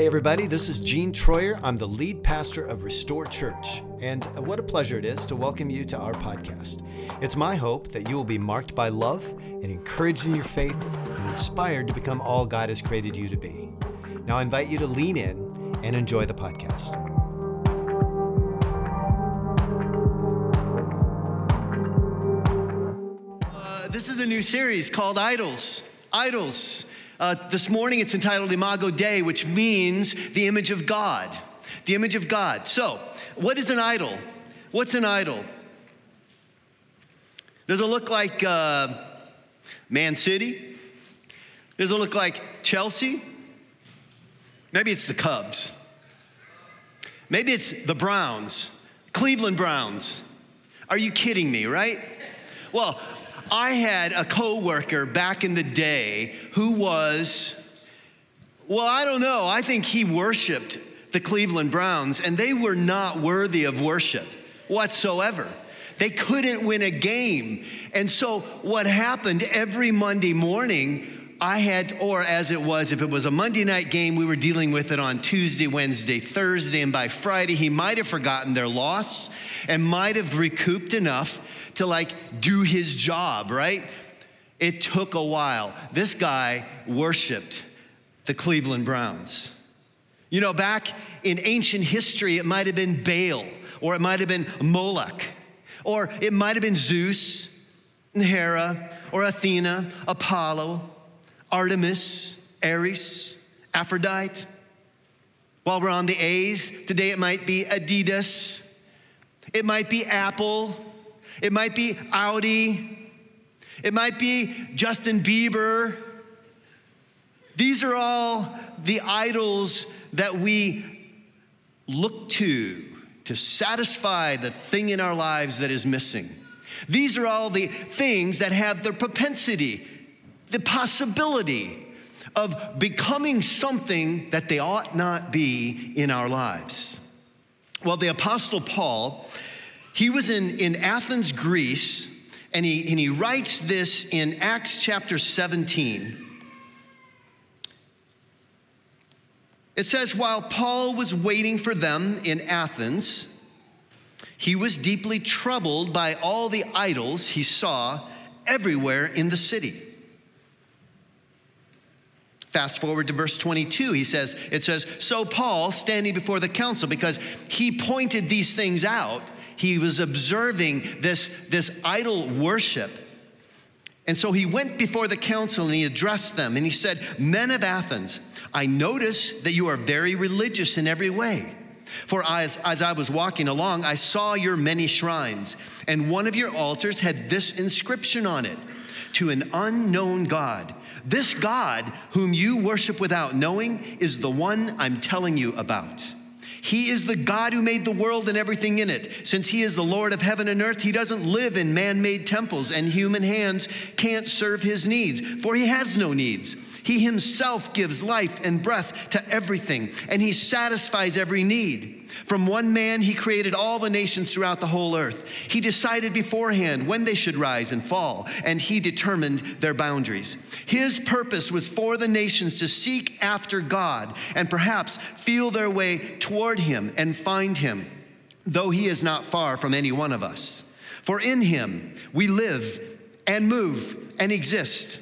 Hey, everybody, this is Gene Troyer. I'm the lead pastor of Restore Church, and what a pleasure it is to welcome you to our podcast. It's my hope that you will be marked by love and encouraged in your faith and inspired to become all God has created you to be. Now, I invite you to lean in and enjoy the podcast. Uh, this is a new series called Idols. Idols. Uh, this morning it's entitled Imago Dei, which means the image of God. The image of God. So, what is an idol? What's an idol? Does it look like uh, Man City? Does it look like Chelsea? Maybe it's the Cubs. Maybe it's the Browns, Cleveland Browns. Are you kidding me, right? Well, I had a coworker back in the day who was, well, I don't know, I think he worshiped the Cleveland Browns, and they were not worthy of worship whatsoever. They couldn't win a game. And so, what happened every Monday morning, I had, or as it was, if it was a Monday night game, we were dealing with it on Tuesday, Wednesday, Thursday, and by Friday, he might have forgotten their loss and might have recouped enough to like do his job, right? It took a while. This guy worshiped the Cleveland Browns. You know, back in ancient history, it might have been Baal, or it might have been Moloch, or it might have been Zeus, and Hera, or Athena, Apollo, Artemis, Ares, Aphrodite. While we're on the A's, today it might be Adidas, it might be Apple, it might be Audi. It might be Justin Bieber. These are all the idols that we look to to satisfy the thing in our lives that is missing. These are all the things that have the propensity, the possibility of becoming something that they ought not be in our lives. Well, the Apostle Paul he was in, in Athens, Greece, and he, and he writes this in Acts chapter 17. It says, While Paul was waiting for them in Athens, he was deeply troubled by all the idols he saw everywhere in the city. Fast forward to verse 22, he says, it says, So Paul, standing before the council, because he pointed these things out, he was observing this, this idol worship. And so he went before the council and he addressed them and he said, Men of Athens, I notice that you are very religious in every way. For as, as I was walking along, I saw your many shrines, and one of your altars had this inscription on it To an unknown God. This God, whom you worship without knowing, is the one I'm telling you about. He is the God who made the world and everything in it. Since He is the Lord of heaven and earth, He doesn't live in man made temples, and human hands can't serve His needs, for He has no needs. He Himself gives life and breath to everything, and He satisfies every need. From one man, he created all the nations throughout the whole earth. He decided beforehand when they should rise and fall, and he determined their boundaries. His purpose was for the nations to seek after God and perhaps feel their way toward him and find him, though he is not far from any one of us. For in him we live and move and exist.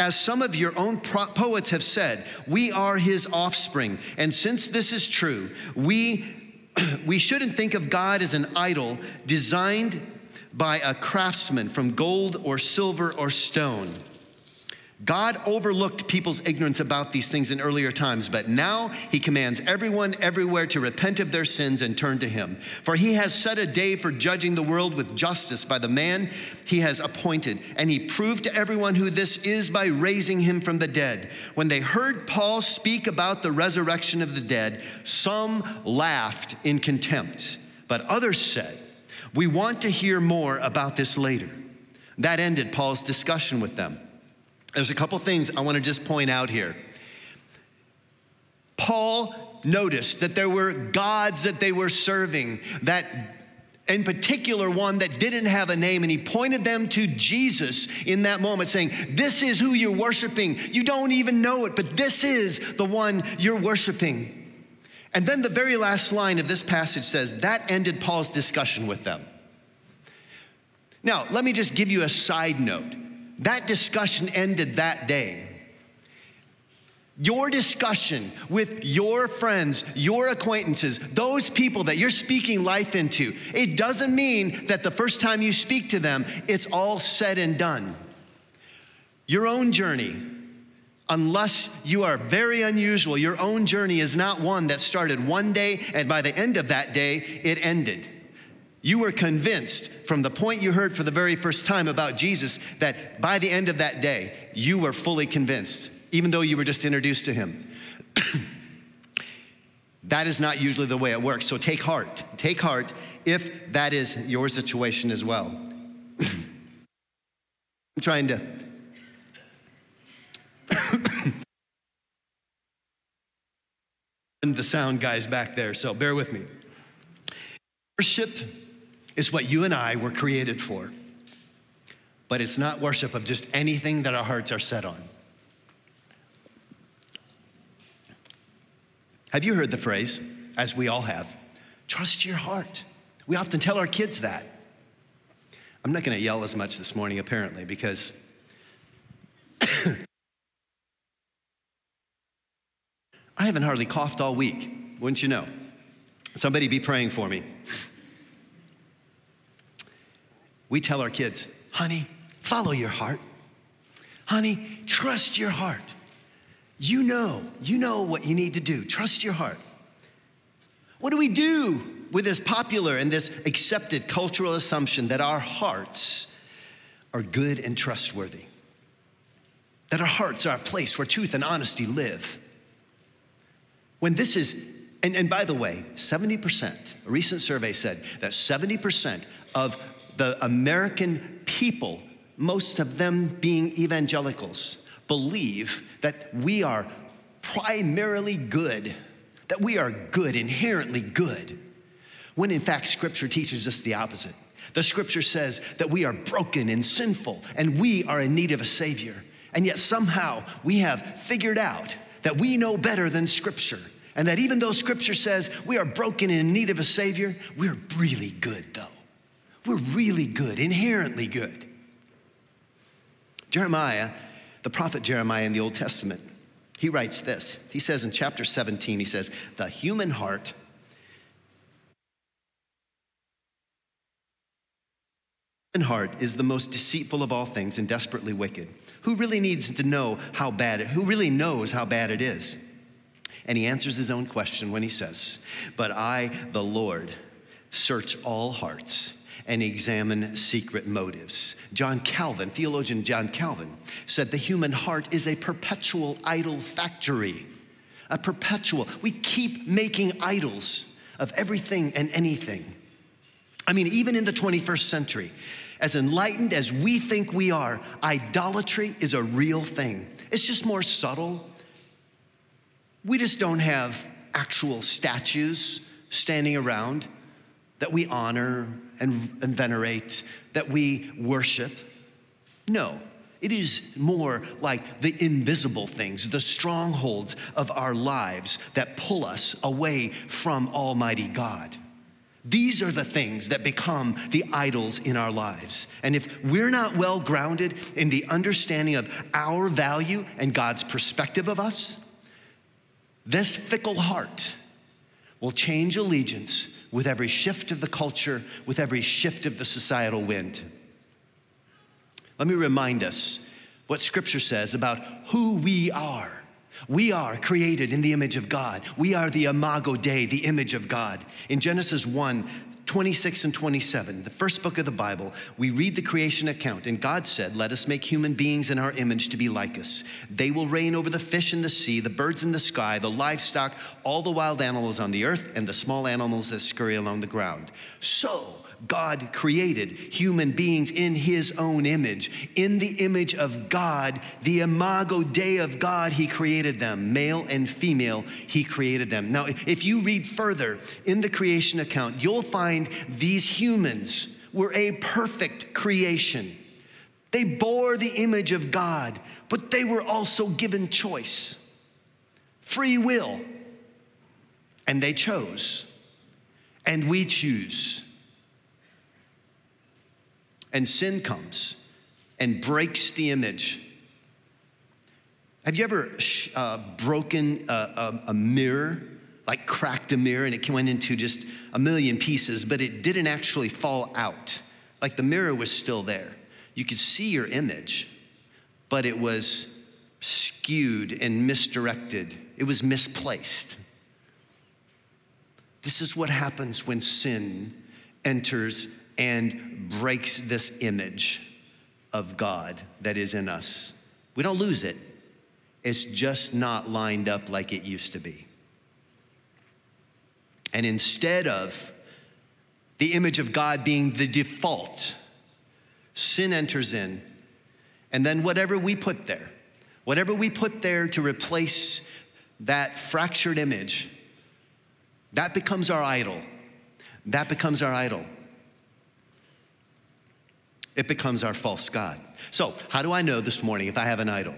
As some of your own poets have said, we are his offspring. And since this is true, we, we shouldn't think of God as an idol designed by a craftsman from gold or silver or stone. God overlooked people's ignorance about these things in earlier times, but now he commands everyone everywhere to repent of their sins and turn to him. For he has set a day for judging the world with justice by the man he has appointed, and he proved to everyone who this is by raising him from the dead. When they heard Paul speak about the resurrection of the dead, some laughed in contempt, but others said, We want to hear more about this later. That ended Paul's discussion with them. There's a couple things I want to just point out here. Paul noticed that there were gods that they were serving that in particular one that didn't have a name, and he pointed them to Jesus in that moment, saying, This is who you're worshiping. You don't even know it, but this is the one you're worshiping. And then the very last line of this passage says, That ended Paul's discussion with them. Now, let me just give you a side note. That discussion ended that day. Your discussion with your friends, your acquaintances, those people that you're speaking life into, it doesn't mean that the first time you speak to them, it's all said and done. Your own journey, unless you are very unusual, your own journey is not one that started one day and by the end of that day, it ended. You were convinced from the point you heard for the very first time about Jesus that by the end of that day, you were fully convinced even though you were just introduced to him. that is not usually the way it works. So take heart. Take heart if that is your situation as well. I'm trying to. and the sound guys back there, so bear with me. Worship is what you and I were created for, but it's not worship of just anything that our hearts are set on. Have you heard the phrase, as we all have, trust your heart? We often tell our kids that. I'm not going to yell as much this morning, apparently, because I haven't hardly coughed all week, wouldn't you know? Somebody be praying for me. We tell our kids, honey, follow your heart. Honey, trust your heart. You know, you know what you need to do. Trust your heart. What do we do with this popular and this accepted cultural assumption that our hearts are good and trustworthy? That our hearts are a place where truth and honesty live. When this is, and, and by the way, 70%, a recent survey said that 70% of the American people, most of them being evangelicals, believe that we are primarily good, that we are good, inherently good, when in fact Scripture teaches us the opposite. The Scripture says that we are broken and sinful and we are in need of a Savior. And yet somehow we have figured out that we know better than Scripture. And that even though Scripture says we are broken and in need of a Savior, we're really good though. We're really good, inherently good. Jeremiah the prophet Jeremiah in the Old Testament. He writes this. He says in chapter 17, he says, The human heart human heart is the most deceitful of all things and desperately wicked. Who really needs to know how bad it, who really knows how bad it is? And he answers his own question when he says, But I, the Lord, search all hearts and examine secret motives. John Calvin, theologian John Calvin, said the human heart is a perpetual idol factory. A perpetual. We keep making idols of everything and anything. I mean, even in the 21st century, as enlightened as we think we are, idolatry is a real thing. It's just more subtle. We just don't have actual statues standing around that we honor and, and venerate, that we worship. No, it is more like the invisible things, the strongholds of our lives that pull us away from Almighty God. These are the things that become the idols in our lives. And if we're not well grounded in the understanding of our value and God's perspective of us, this fickle heart will change allegiance with every shift of the culture, with every shift of the societal wind. Let me remind us what Scripture says about who we are. We are created in the image of God. We are the imago Dei, the image of God. In Genesis 1, 26 and 27, the first book of the Bible, we read the creation account, and God said, Let us make human beings in our image to be like us. They will reign over the fish in the sea, the birds in the sky, the livestock, all the wild animals on the earth, and the small animals that scurry along the ground. So God created human beings in his own image. In the image of God, the imago Dei of God, he created them. Male and female, he created them. Now, if you read further in the creation account, you'll find these humans were a perfect creation. They bore the image of God, but they were also given choice, free will, and they chose. And we choose and sin comes and breaks the image. Have you ever uh, broken a, a, a, mirror, like cracked a mirror and it went into just a million pieces, but it didn't actually fall out? Like the mirror was still there. You could see your image, but it was skewed and misdirected, it was misplaced. This is what happens when sin enters and breaks this image of God that is in us. We don't lose it, it's just not lined up like it used to be. And instead of the image of God being the default, sin enters in, and then whatever we put there, whatever we put there to replace that fractured image, that becomes our idol. That becomes our idol it becomes our false God. So, how do I know this morning if I have an idol?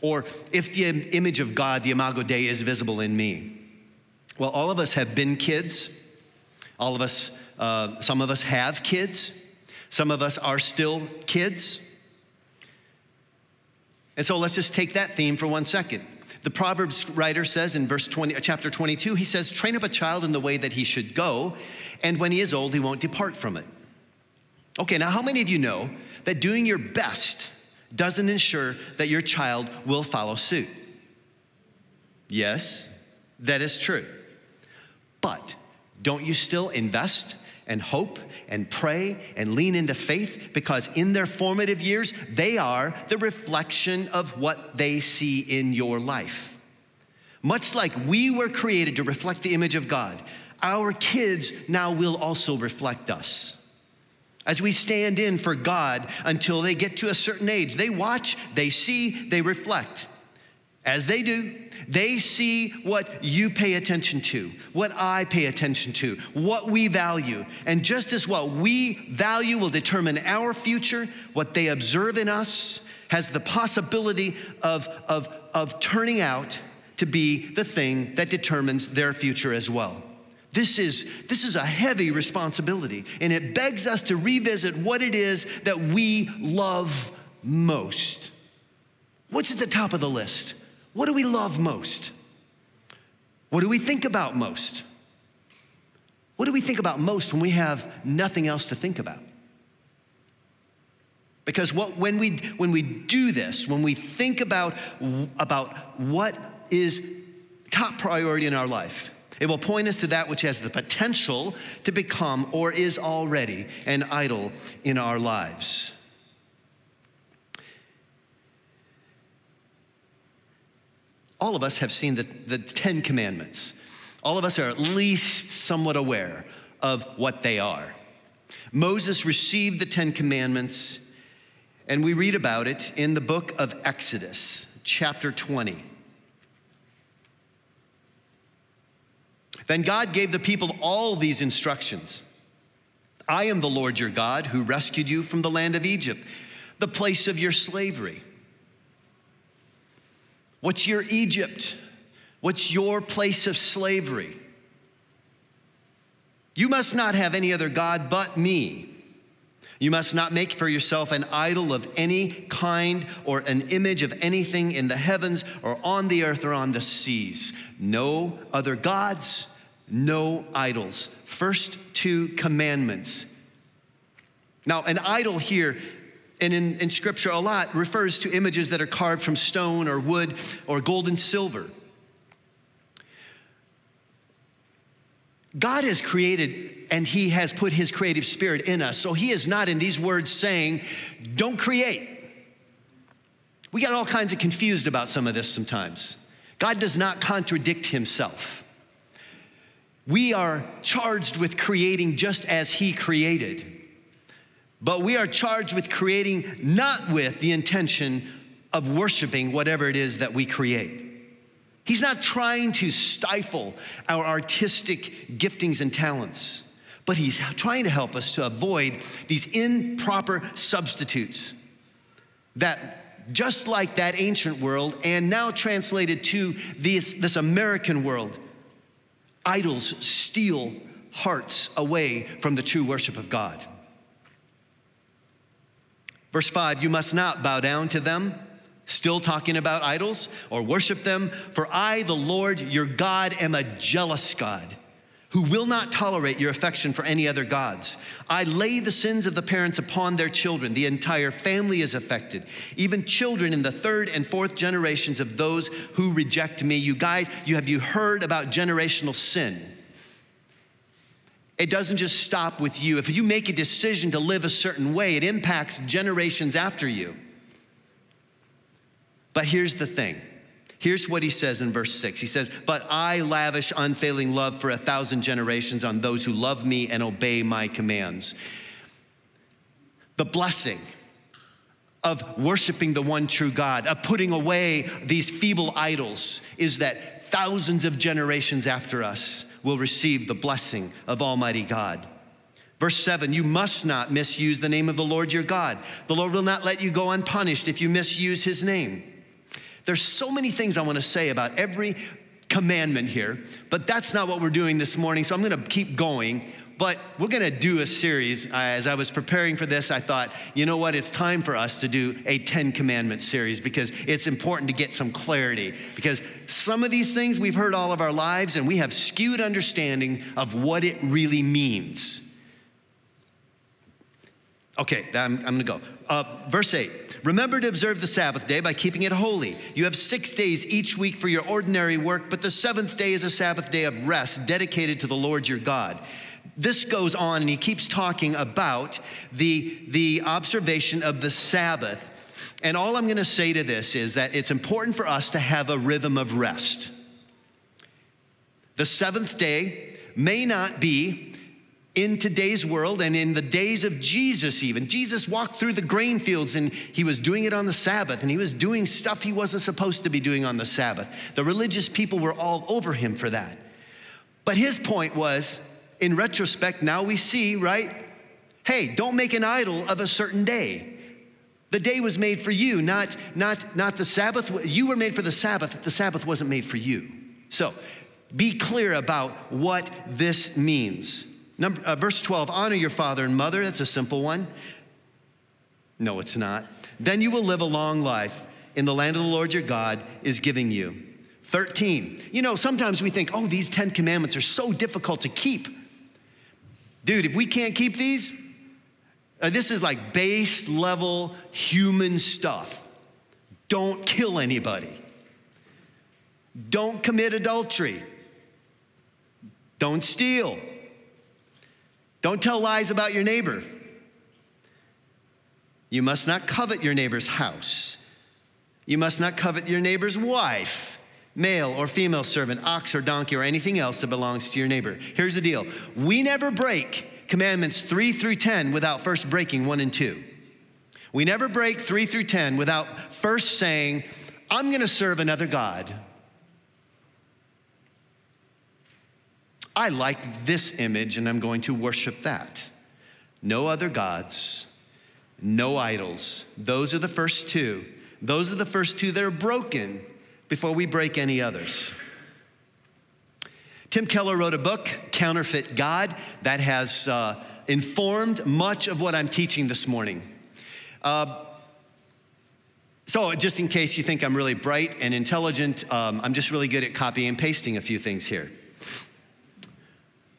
Or if the image of God, the Imago Dei, is visible in me? Well, all of us have been kids. All of us, uh, some of us have kids. Some of us are still kids. And so let's just take that theme for one second. The Proverbs writer says in verse 20, uh, chapter 22, he says, Train up a child in the way that he should go, and when he is old, he won't depart from it. Okay, now how many of you know that doing your best doesn't ensure that your child will follow suit? Yes, that is true. But don't you still invest and hope and pray and lean into faith because in their formative years, they are the reflection of what they see in your life. Much like we were created to reflect the image of God, our kids now will also reflect us as we stand in for God until they get to a certain age. They watch, they see, they reflect. As they do, they see what you pay attention to, what I pay attention to, what we value. And just as what we value will determine our future, what they observe in us has the possibility of, of, of turning out to be the thing that determines their future as well. This is, this is a heavy responsibility, and it begs us to revisit what it is that we love most. What's at the top of the list? What do we love most? What do we think about most? What do we think about most when we have nothing else to think about? Because what, when, we, when we do this, when we think about, about what is top priority in our life, it will point us to that which has the potential to become or is already an idol in our lives. All of us have seen the, the Ten Commandments. All of us are at least somewhat aware of what they are. Moses received the Ten Commandments, and we read about it in the book of Exodus, chapter 20. Then God gave the people all these instructions I am the Lord your God who rescued you from the land of Egypt, the place of your slavery. What's your Egypt? What's your place of slavery? You must not have any other God but me. You must not make for yourself an idol of any kind or an image of anything in the heavens or on the earth or on the seas. No other gods, no idols. First two commandments. Now, an idol here, and in, in scripture a lot, refers to images that are carved from stone or wood or gold and silver. God has created and He has put His creative spirit in us. So He is not in these words saying, don't create. We get all kinds of confused about some of this sometimes. God does not contradict Himself. We are charged with creating just as He created. But we are charged with creating not with the intention of worshiping whatever it is that we create. He's not trying to stifle our artistic giftings and talents, but he's trying to help us to avoid these improper substitutes that, just like that ancient world, and now translated to this, this American world, idols steal hearts away from the true worship of God. Verse 5 You must not bow down to them, still talking about idols, or worship them, for I, the Lord your God, am a jealous God who will not tolerate your affection for any other gods. I lay the sins of the parents upon their children. The entire family is affected, even children in the third and fourth generations of those who reject me. You guys, you have you heard about generational sin? It doesn't just stop with you. If you make a decision to live a certain way, it impacts generations after you. But here's the thing. Here's what he says in verse 6. He says, But I lavish unfailing love for a thousand generations on those who love me and obey my commands. The blessing of worshiping the one true God, of putting away these feeble idols, is that thousands of generations after us will receive the blessing of Almighty God. Verse 7 You must not misuse the name of the Lord your God. The Lord will not let you go unpunished if you misuse his name. There's so many things I want to say about every commandment here, but that's not what we're doing this morning, so I'm going to keep going. But we're going to do a series. As I was preparing for this, I thought, you know what? It's time for us to do a 10 commandment series because it's important to get some clarity. Because some of these things we've heard all of our lives and we have skewed understanding of what it really means. Okay, I'm, I'm gonna go. Uh, verse 8 Remember to observe the Sabbath day by keeping it holy. You have six days each week for your ordinary work, but the seventh day is a Sabbath day of rest dedicated to the Lord your God this goes on and he keeps talking about the, the observation of the Sabbath. And all I'm to say to this is that it's important for us to have a rhythm of rest. The seventh day may not be in today's world and in the days of Jesus, even. Jesus walked through the grain fields and he was doing it on the Sabbath and he was doing stuff he wasn't supposed to be doing on the Sabbath. The religious people were all over him for that. But his point was in retrospect, now we see, right? Hey, don't make an idol of a certain day. The day was made for you, not, not, not the Sabbath. You were made for the Sabbath. The Sabbath wasn't made for you. So be clear about what this means. Number, uh, verse 12 honor your father and mother. That's a simple one. No, it's not. Then you will live a long life in the land of the Lord your God is giving you. 13. You know, sometimes we think, oh, these 10 commandments are so difficult to keep. Dude, if we can't keep these, uh, this is like base level human stuff. Don't kill anybody. Don't commit adultery. Don't steal. Don't tell lies about your neighbor. You must not covet your neighbor's house. You must not covet your neighbor's wife male or female servant, ox or donkey, or anything else that belongs to your neighbor. Here's the deal we never break commandments three through 10 without first breaking one and two. We never break three through 10 without first saying, I'm going to serve another God. I like this image and I'm going to worship that. No other gods, no idols. Those are the first two. Those are the first two that are broken before we break any others. Tim Keller wrote a book, Counterfeit God, that has uh, informed much of what I'm teaching this morning. Uh, so, just in case you think I'm really bright and intelligent, um, I'm just really good at copying and pasting a few things here.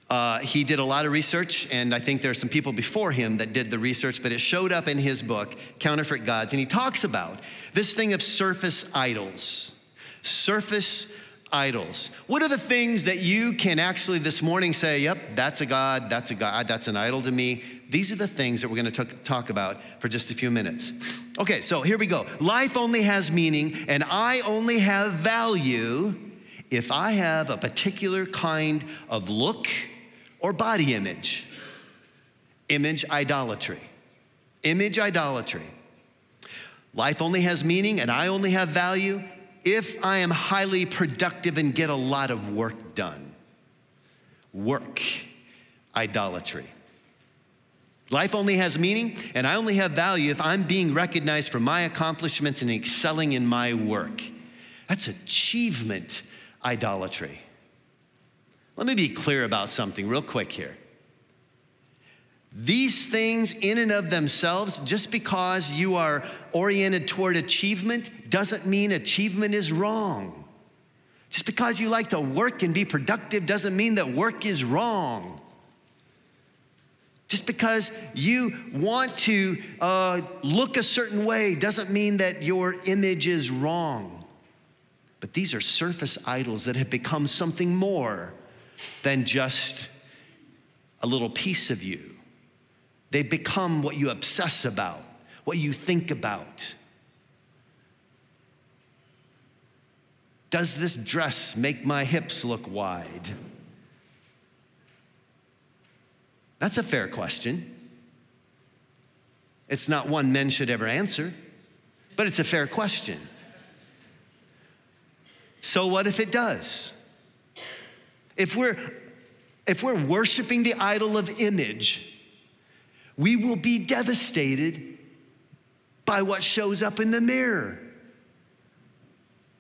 Uh, he did a lot of research, and I think there are some people before him that did the research, but it showed up in his book, Counterfeit Gods. And he talks about this thing of surface idols surface idols. What are the things that you can actually this morning say, yep, that's a God, that's a God, that's an idol to me? These are the things that we're going to talk about for just a few minutes. Okay, so here we go. Life only has meaning, and I only have value if I have a particular kind of look or body image. Image idolatry. Image idolatry. Life only has meaning and I only have value if I am highly productive and get a lot of work done. Work idolatry. Life only has meaning, and I only have value if I'm being recognized for my accomplishments and excelling in my work. That's achievement idolatry. Let me be clear about something real quick here. These things, in and of themselves, just because you are oriented toward achievement, doesn't mean achievement is wrong. Just because you like to work and be productive doesn't mean that work is wrong. Just because you want to uh, look a certain way doesn't mean that your image is wrong. But these are surface idols that have become something more than just a little piece of you. They become what you obsess about, what you think about. Does this dress make my hips look wide? That's a fair question. It's not one men should ever answer, but it's a fair question. So, what if it does? If we're, if we're worshiping the idol of image, we will be devastated by what shows up in the mirror.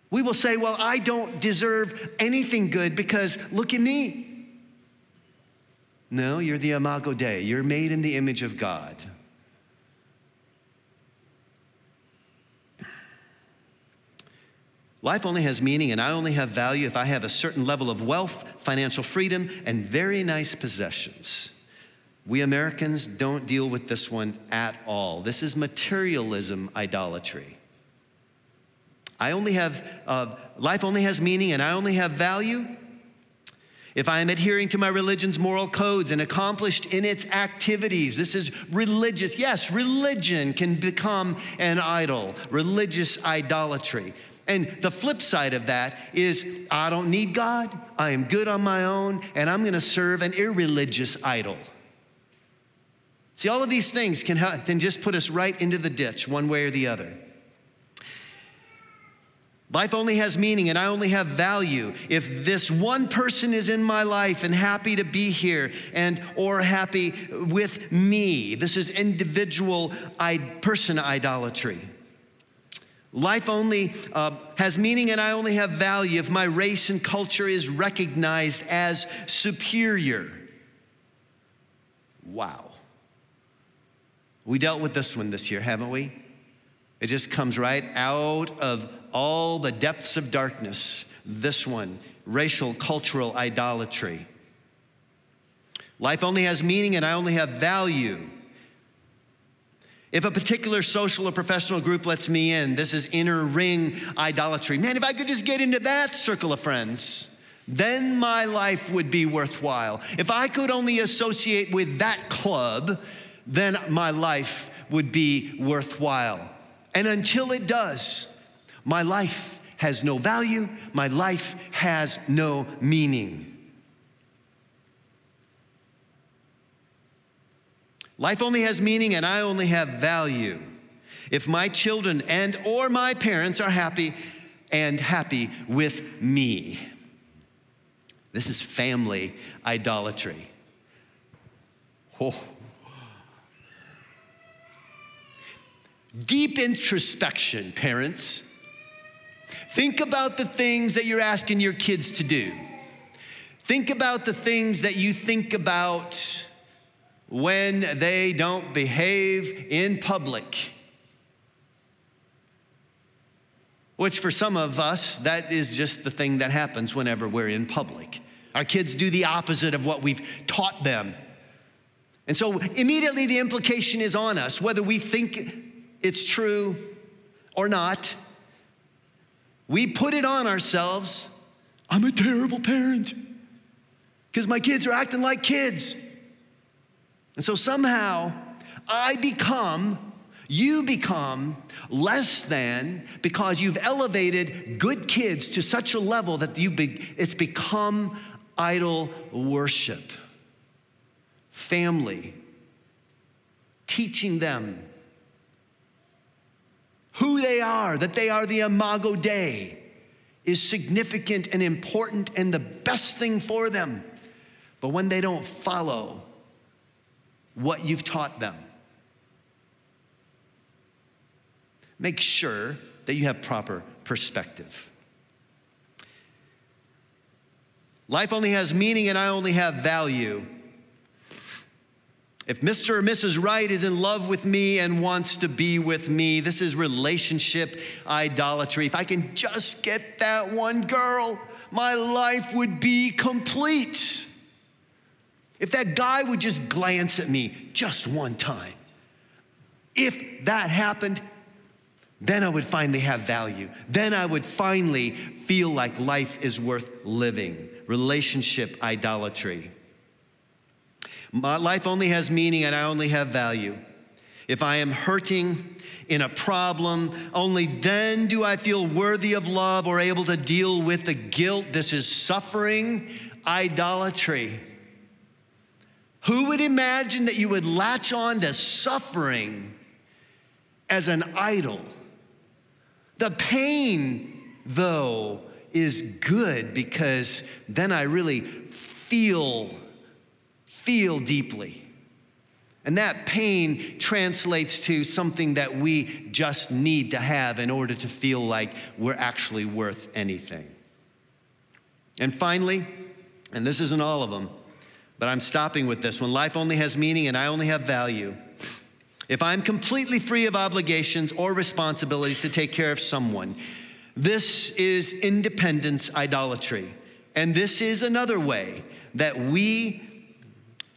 We will say, Well, I don't deserve anything good because look at me. No, you're the Imago Dei. You're made in the image of God. Life only has meaning, and I only have value if I have a certain level of wealth, financial freedom, and very nice possessions. We Americans don't deal with this one at all. This is materialism idolatry. I only have, uh, life only has meaning, and I only have value if I am adhering to my religion's moral codes and accomplished in its activities, this is religious. Yes, religion can become an idol, religious idolatry. And the flip side of that is I don't need God, I am good on my own, and I'm gonna serve an irreligious idol. See, all of these things can, can just put us right into the ditch, one way or the other. Life only has meaning and I only have value if this one person is in my life and happy to be here and or happy with me. This is individual person idolatry. Life only uh, has meaning and I only have value if my race and culture is recognized as superior. Wow. We dealt with this one this year, haven't we? It just comes right out of all the depths of darkness. This one, racial, cultural idolatry. Life only has meaning and I only have value. If a particular social or professional group lets me in, this is inner ring idolatry. Man, if I could just get into that circle of friends, then my life would be worthwhile. If I could only associate with that club, then my life would be worthwhile. And until it does, my life has no value, my life has no meaning. Life only has meaning and I only have value if my children and or my parents are happy and happy with me. This is family idolatry. Oh. Deep introspection, parents. Think about the things that you're asking your kids to do. Think about the things that you think about when they don't behave in public. Which, for some of us, that is just the thing that happens whenever we're in public. Our kids do the opposite of what we've taught them. And so, immediately, the implication is on us, whether we think it's true or not. We put it on ourselves. I'm a terrible parent because my kids are acting like kids. And so somehow I become You become less than because you've elevated good kids to such a level that you be, it's become idol worship. Family, teaching them who they are, that they are the Imago Dei, is significant and important and the best thing for them. But when they don't follow what you've taught them, make sure that you have proper perspective. Life only has meaning and I only have value. If Mr. or Mrs. Right is in love with me and wants to be with me, this is relationship idolatry. If I can just get that one girl, my life would be complete. If that guy would just glance at me just one time, if that happened, then I would finally have value. Then I would finally feel like life is worth living. Relationship idolatry. My life only has meaning and I only have value. If I am hurting in a problem, only then do I feel worthy of love or able to deal with the guilt. This is suffering idolatry. Who would imagine that you would latch on to suffering as an idol? The pain, though, is good because then I really feel, feel deeply. And that pain translates to something that we just need to have in order to feel like we're actually worth anything. And finally, and this isn't all of them, but I'm stopping with this when life only has meaning and I only have value if I'm completely free of obligations or responsibilities to take care of someone, this is independence idolatry. And this is another way that we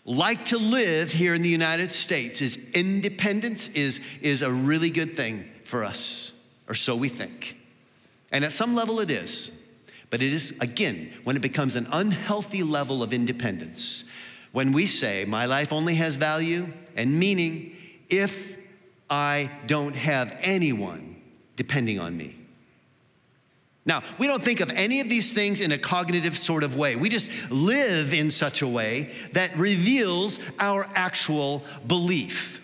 like to live here in the United States is independence is, is a really good thing for us, or so we think. And at some level it is. But it is, again, when it becomes an unhealthy level of independence, when we say, my life only has value and meaning if I don't have anyone depending on me. Now, we don't think of any of these things in a cognitive sort of way. We just live in such a way that reveals our actual belief.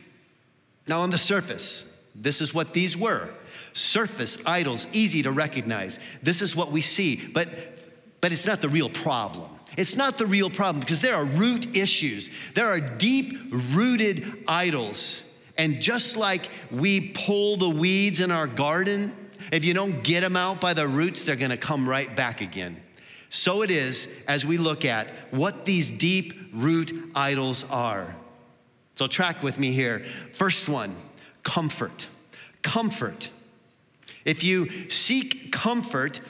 Now, on the surface, this is what these were surface idols, easy to recognize. This is what we see, but, but it's not the real problem. It's not the real problem because there are root issues, there are deep rooted idols and just like we pull the weeds in our garden, if you don't get them out by the roots, they're gonna come right back again. So it is as we look at what these deep root idols are. So, track with me here. First one comfort. Comfort. If you seek comfort,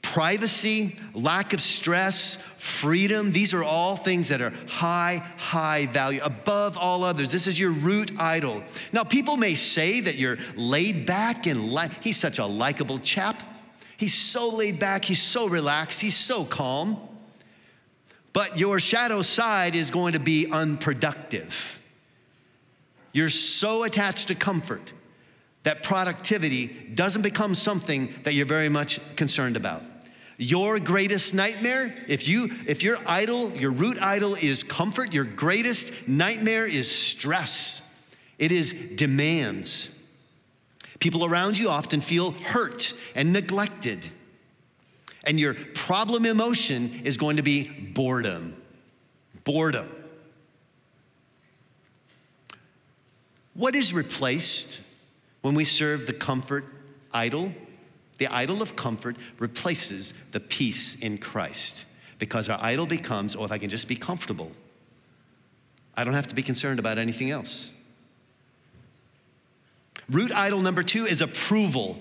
privacy, lack of stress, freedom, these are all things that are high, high value, above all others. This is your root idol. Now, people may say that you're laid back and li- he's such a likable chap. He's so laid back, he's so relaxed, he's so calm. But your shadow side is going to be unproductive. You're so attached to comfort that productivity doesn't become something that you're very much concerned about. Your greatest nightmare, if you if your idol, your root idol is comfort, your greatest nightmare is stress. It is demands. People around you often feel hurt and neglected. And your problem emotion is going to be boredom. Boredom. What is replaced when we serve the comfort idol? The idol of comfort replaces the peace in Christ because our idol becomes, oh, if I can just be comfortable, I don't have to be concerned about anything else. Root idol number two is approval.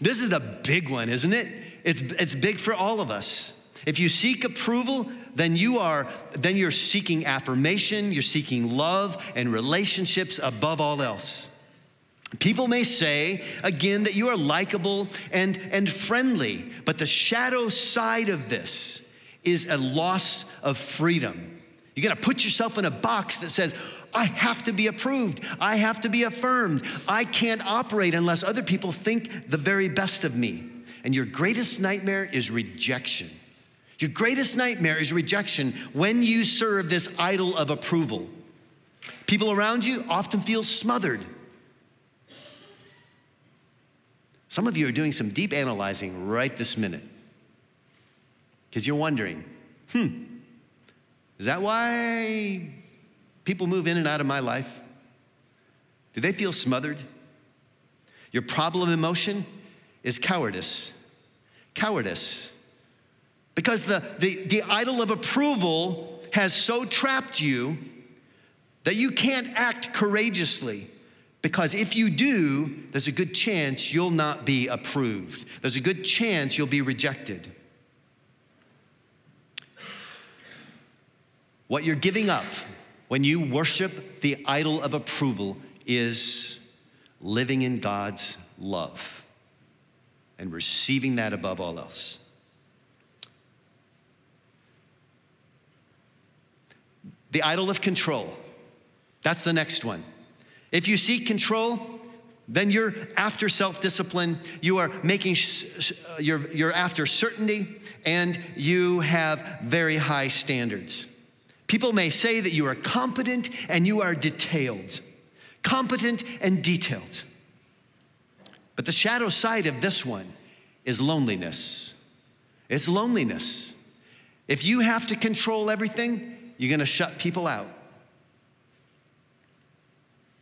This is a big one, isn't it? It's, it's big for all of us. If you seek approval, then you are then you're seeking affirmation, you're seeking love and relationships above all else. People may say, again, that you are likable and, and friendly, but the shadow side of this is a loss of freedom. You're gonna put yourself in a box that says, I have to be approved. I have to be affirmed. I can't operate unless other people think the very best of me. And your greatest nightmare is rejection. Your greatest nightmare is rejection when you serve this idol of approval. People around you often feel smothered. Some of you are doing some deep analyzing right this minute because you're wondering, hmm, is that why people move in and out of my life? Do they feel smothered? Your problem emotion is cowardice. Cowardice. Because the, the, the idol of approval has so trapped you that you can't act courageously. Because if you do, there's a good chance you'll not be approved. There's a good chance you'll be rejected. What you're giving up when you worship the idol of approval is living in God's love and receiving that above all else. The idol of control. That's the next one. If you seek control, then you're after self discipline, you are making, you're, you're after certainty, and you have very high standards. People may say that you are competent and you are detailed, competent and detailed. But the shadow side of this one is loneliness. It's loneliness. If you have to control everything, you're gonna shut people out.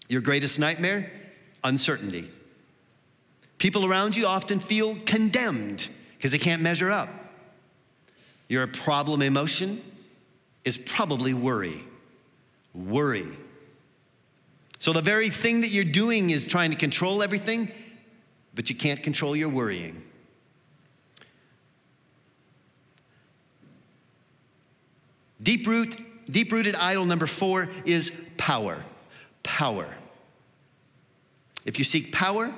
Your greatest nightmare? Uncertainty. People around you often feel condemned because they can't measure up. Your problem emotion is probably worry. Worry. So the very thing that you're doing is trying to control everything, but you can't control your worrying. Deep root, deep rooted idol number four is power. Power. If you seek power,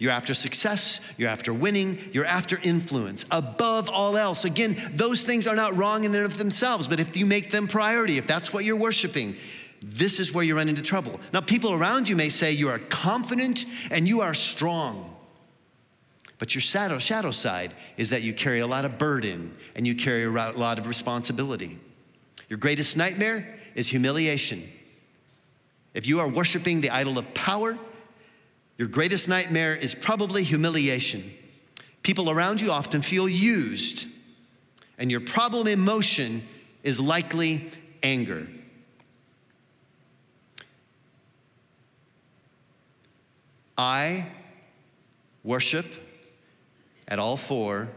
you're after success, you're after winning, you're after influence. Above all else, again, those things are not wrong in and of themselves, but if you make them priority, if that's what you're worshiping, this is where you run into trouble. Now, people around you may say you are confident and you are strong. But your shadow, shadow side is that you carry a lot of burden and you carry a lot of responsibility. Your greatest nightmare is humiliation. If you are worshiping the idol of power, your greatest nightmare is probably humiliation. People around you often feel used, and your problem emotion is likely anger. I worship at all four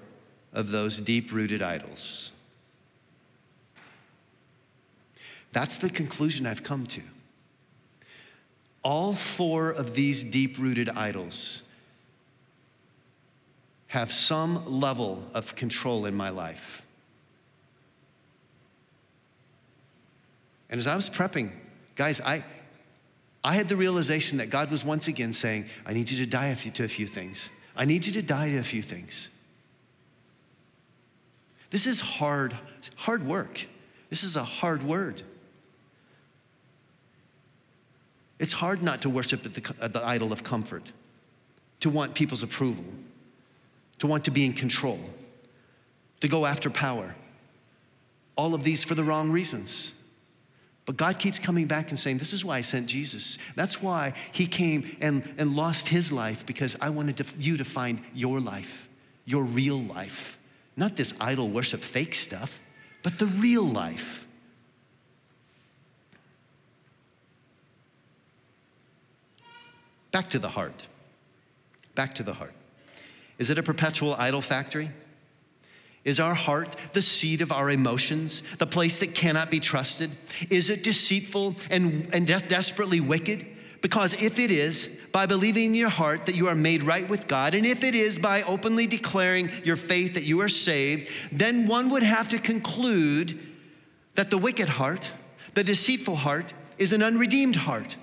of those deep rooted idols. That's the conclusion I've come to. All four of these deep rooted idols have some level of control in my life. And as I was prepping, guys, I, I had the realization that God was once again saying, I need you to die to a few things. I need you to die to a few things. This is hard, hard work. This is a hard word. It's hard not to worship at the, at the idol of comfort, to want people's approval, to want to be in control, to go after power. All of these for the wrong reasons. But God keeps coming back and saying, This is why I sent Jesus. That's why He came and, and lost His life, because I wanted to, you to find your life, your real life. Not this idol worship fake stuff, but the real life. Back to the heart. Back to the heart. Is it a perpetual idol factory? Is our heart the seat of our emotions, the place that cannot be trusted? Is it deceitful and, and de- desperately wicked? Because if it is, by believing in your heart that you are made right with God, and if it is by openly declaring your faith that you are saved, then one would have to conclude that the wicked heart, the deceitful heart, is an unredeemed heart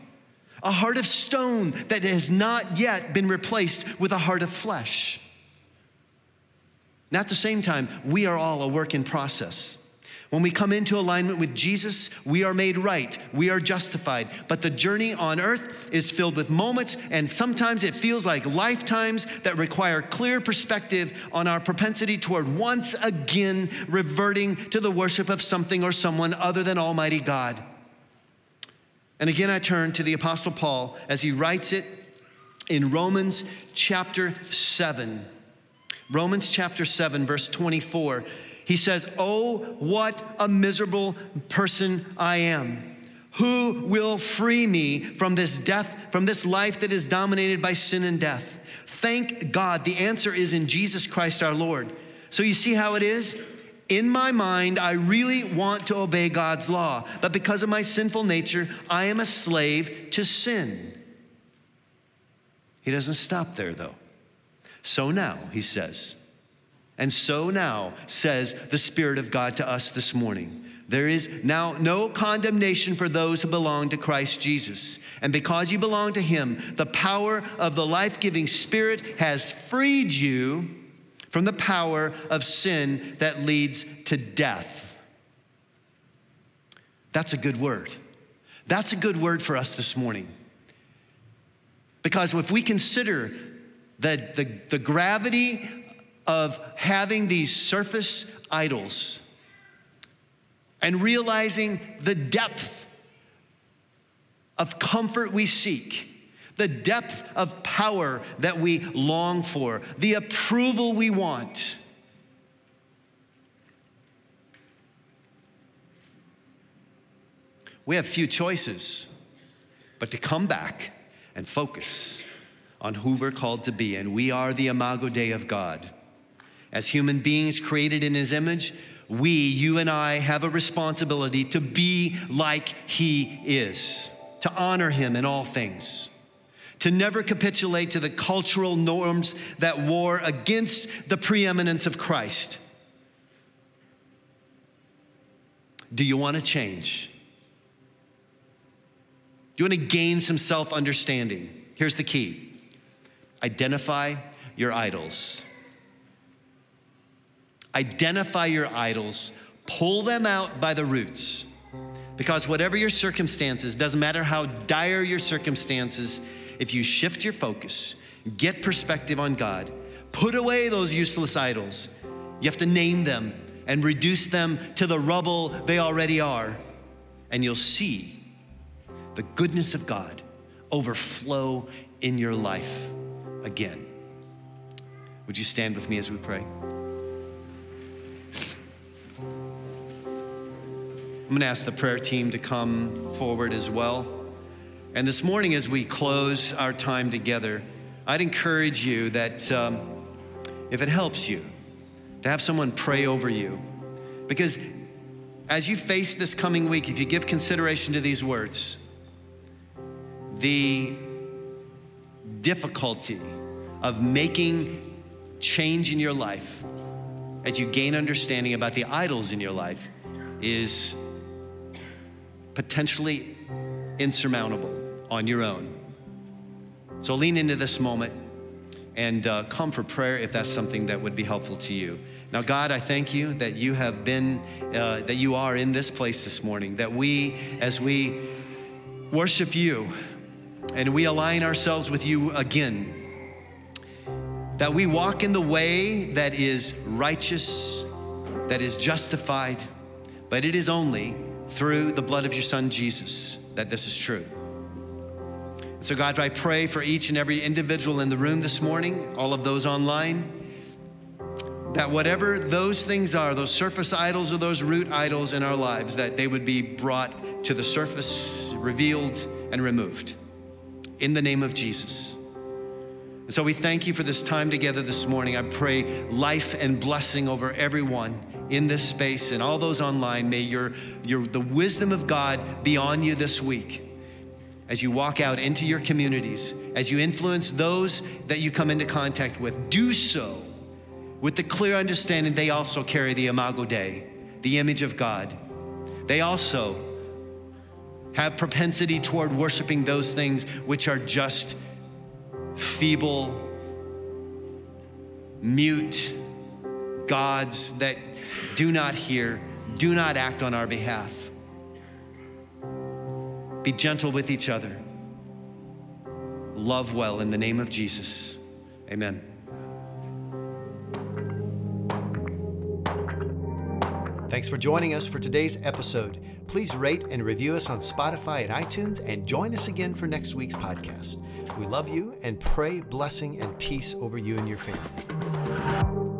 a heart of stone that has not yet been replaced with a heart of flesh. And at the same time, we are all a work in process. When we come into alignment with Jesus, we are made right. We are justified. But the journey on earth is filled with moments, and sometimes it feels like lifetimes that require clear perspective on our propensity toward once again reverting to the worship of something or someone other than Almighty God. And again, I turn to the Apostle Paul as he writes it in Romans chapter 7. Romans chapter 7, verse 24. He says, Oh, what a miserable person I am. Who will free me from this death, from this life that is dominated by sin and death? Thank God. The answer is in Jesus Christ our Lord. So you see how it is? In my mind, I really want to obey God's law, but because of my sinful nature, I am a slave to sin. He doesn't stop there, though. So now, he says, and so now says the Spirit of God to us this morning. There is now no condemnation for those who belong to Christ Jesus. And because you belong to Him, the power of the life giving Spirit has freed you from the power of sin that leads to death. That's a good word. That's a good word for us this morning. Because if we consider the, the, the gravity of having these surface idols and realizing the depth of comfort we seek, the depth of power that we long for, the approval we want. We have few choices but to come back and focus on who we're called to be, and we are the Imago Dei of God. As human beings created in his image, we, you and I, have a responsibility to be like he is, to honor him in all things, to never capitulate to the cultural norms that war against the preeminence of Christ. Do you want to change? Do you want to gain some self understanding? Here's the key identify your idols. Identify your idols, pull them out by the roots. Because whatever your circumstances, doesn't matter how dire your circumstances, if you shift your focus, get perspective on God, put away those useless idols, you have to name them and reduce them to the rubble they already are, and you'll see the goodness of God overflow in your life again. Would you stand with me as we pray? I'm going to ask the prayer team to come forward as well. And this morning, as we close our time together, I'd encourage you that um, if it helps you, to have someone pray over you. Because as you face this coming week, if you give consideration to these words, the difficulty of making change in your life as you gain understanding about the idols in your life is potentially insurmountable on your own. So lean into this moment and uh, come for prayer if that's something that would be helpful to you. Now, God, I thank you that you have been, uh, that you are in this place this morning, that we, as we worship you and we align ourselves with you again, that we walk in the way that is righteous, that is justified, but it is only through the blood of your son Jesus that this is true. So, God, I pray for each and every individual in the room this morning, all of those online, that whatever those things are, those surface idols or those root idols in our lives, that they would be brought to the surface, revealed, and removed. In the name of Jesus. And so we thank you for this time together this morning. I pray life and blessing over everyone in this space and all those online. May your, your, the wisdom of God be on you this week as you walk out into your communities, as you influence those that you come into contact with. Do so with the clear understanding they also carry the Imago Dei, the image of God. They also have propensity toward worshiping those things which are just feeble, mute gods that do not hear, do not act on our behalf. Be gentle with each other. Love well in the name of Jesus. Amen. Thanks for joining us for today's episode. Please rate and review us on Spotify and iTunes and join us again for next week's podcast. We love you and pray blessing and peace over you and your family.